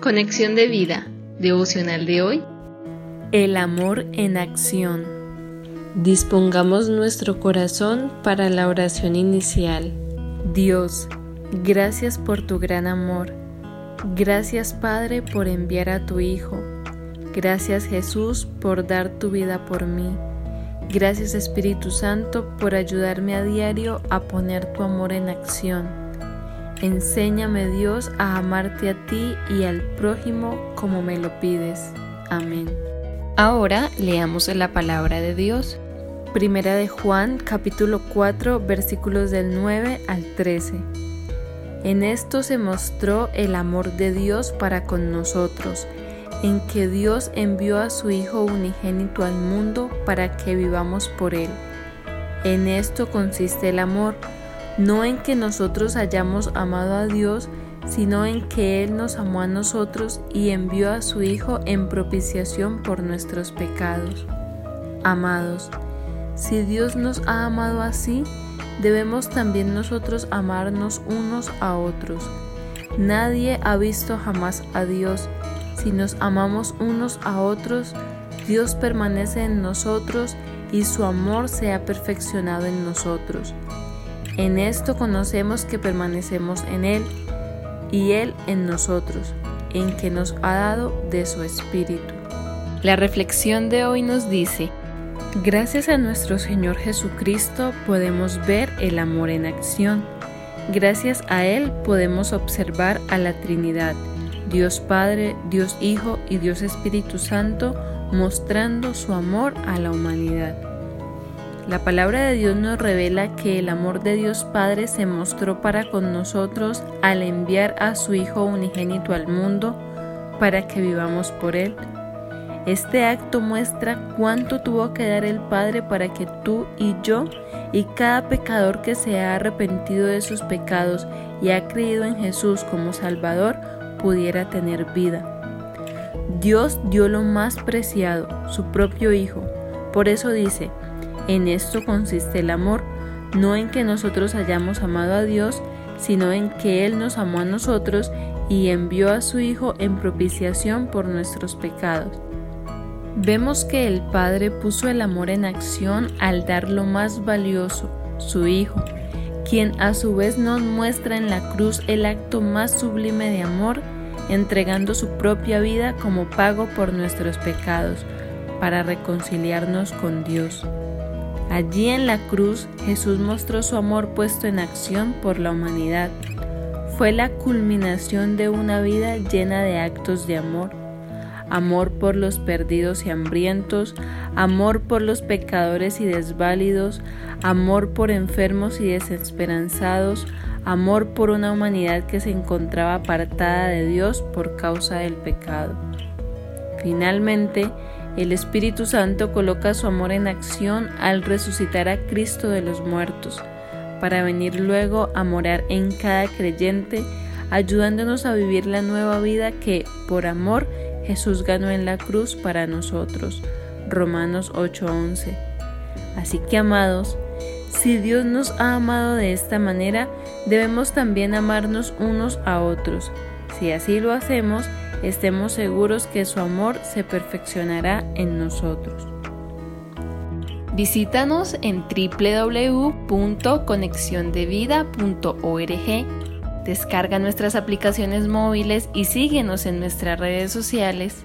Conexión de vida, devocional de hoy. El amor en acción. Dispongamos nuestro corazón para la oración inicial. Dios, gracias por tu gran amor. Gracias Padre por enviar a tu Hijo. Gracias Jesús por dar tu vida por mí. Gracias Espíritu Santo por ayudarme a diario a poner tu amor en acción. Enséñame Dios a amarte a ti y al prójimo como me lo pides. Amén. Ahora leamos la palabra de Dios. Primera de Juan capítulo 4 versículos del 9 al 13. En esto se mostró el amor de Dios para con nosotros, en que Dios envió a su Hijo unigénito al mundo para que vivamos por Él. En esto consiste el amor no en que nosotros hayamos amado a Dios, sino en que Él nos amó a nosotros y envió a su Hijo en propiciación por nuestros pecados. Amados, si Dios nos ha amado así, debemos también nosotros amarnos unos a otros. Nadie ha visto jamás a Dios. Si nos amamos unos a otros, Dios permanece en nosotros y su amor se ha perfeccionado en nosotros. En esto conocemos que permanecemos en Él y Él en nosotros, en que nos ha dado de su Espíritu. La reflexión de hoy nos dice, Gracias a nuestro Señor Jesucristo podemos ver el amor en acción. Gracias a Él podemos observar a la Trinidad, Dios Padre, Dios Hijo y Dios Espíritu Santo, mostrando su amor a la humanidad. La palabra de Dios nos revela que el amor de Dios Padre se mostró para con nosotros al enviar a su Hijo unigénito al mundo para que vivamos por Él. Este acto muestra cuánto tuvo que dar el Padre para que tú y yo y cada pecador que se ha arrepentido de sus pecados y ha creído en Jesús como Salvador pudiera tener vida. Dios dio lo más preciado, su propio Hijo. Por eso dice, en esto consiste el amor, no en que nosotros hayamos amado a Dios, sino en que Él nos amó a nosotros y envió a su Hijo en propiciación por nuestros pecados. Vemos que el Padre puso el amor en acción al dar lo más valioso, su Hijo, quien a su vez nos muestra en la cruz el acto más sublime de amor, entregando su propia vida como pago por nuestros pecados, para reconciliarnos con Dios. Allí en la cruz Jesús mostró su amor puesto en acción por la humanidad. Fue la culminación de una vida llena de actos de amor. Amor por los perdidos y hambrientos, amor por los pecadores y desválidos, amor por enfermos y desesperanzados, amor por una humanidad que se encontraba apartada de Dios por causa del pecado. Finalmente, el Espíritu Santo coloca su amor en acción al resucitar a Cristo de los muertos, para venir luego a morar en cada creyente, ayudándonos a vivir la nueva vida que, por amor, Jesús ganó en la cruz para nosotros. Romanos 8:11. Así que, amados, si Dios nos ha amado de esta manera, debemos también amarnos unos a otros. Si así lo hacemos, estemos seguros que su amor se perfeccionará en nosotros. Visítanos en www.conexiondevida.org. Descarga nuestras aplicaciones móviles y síguenos en nuestras redes sociales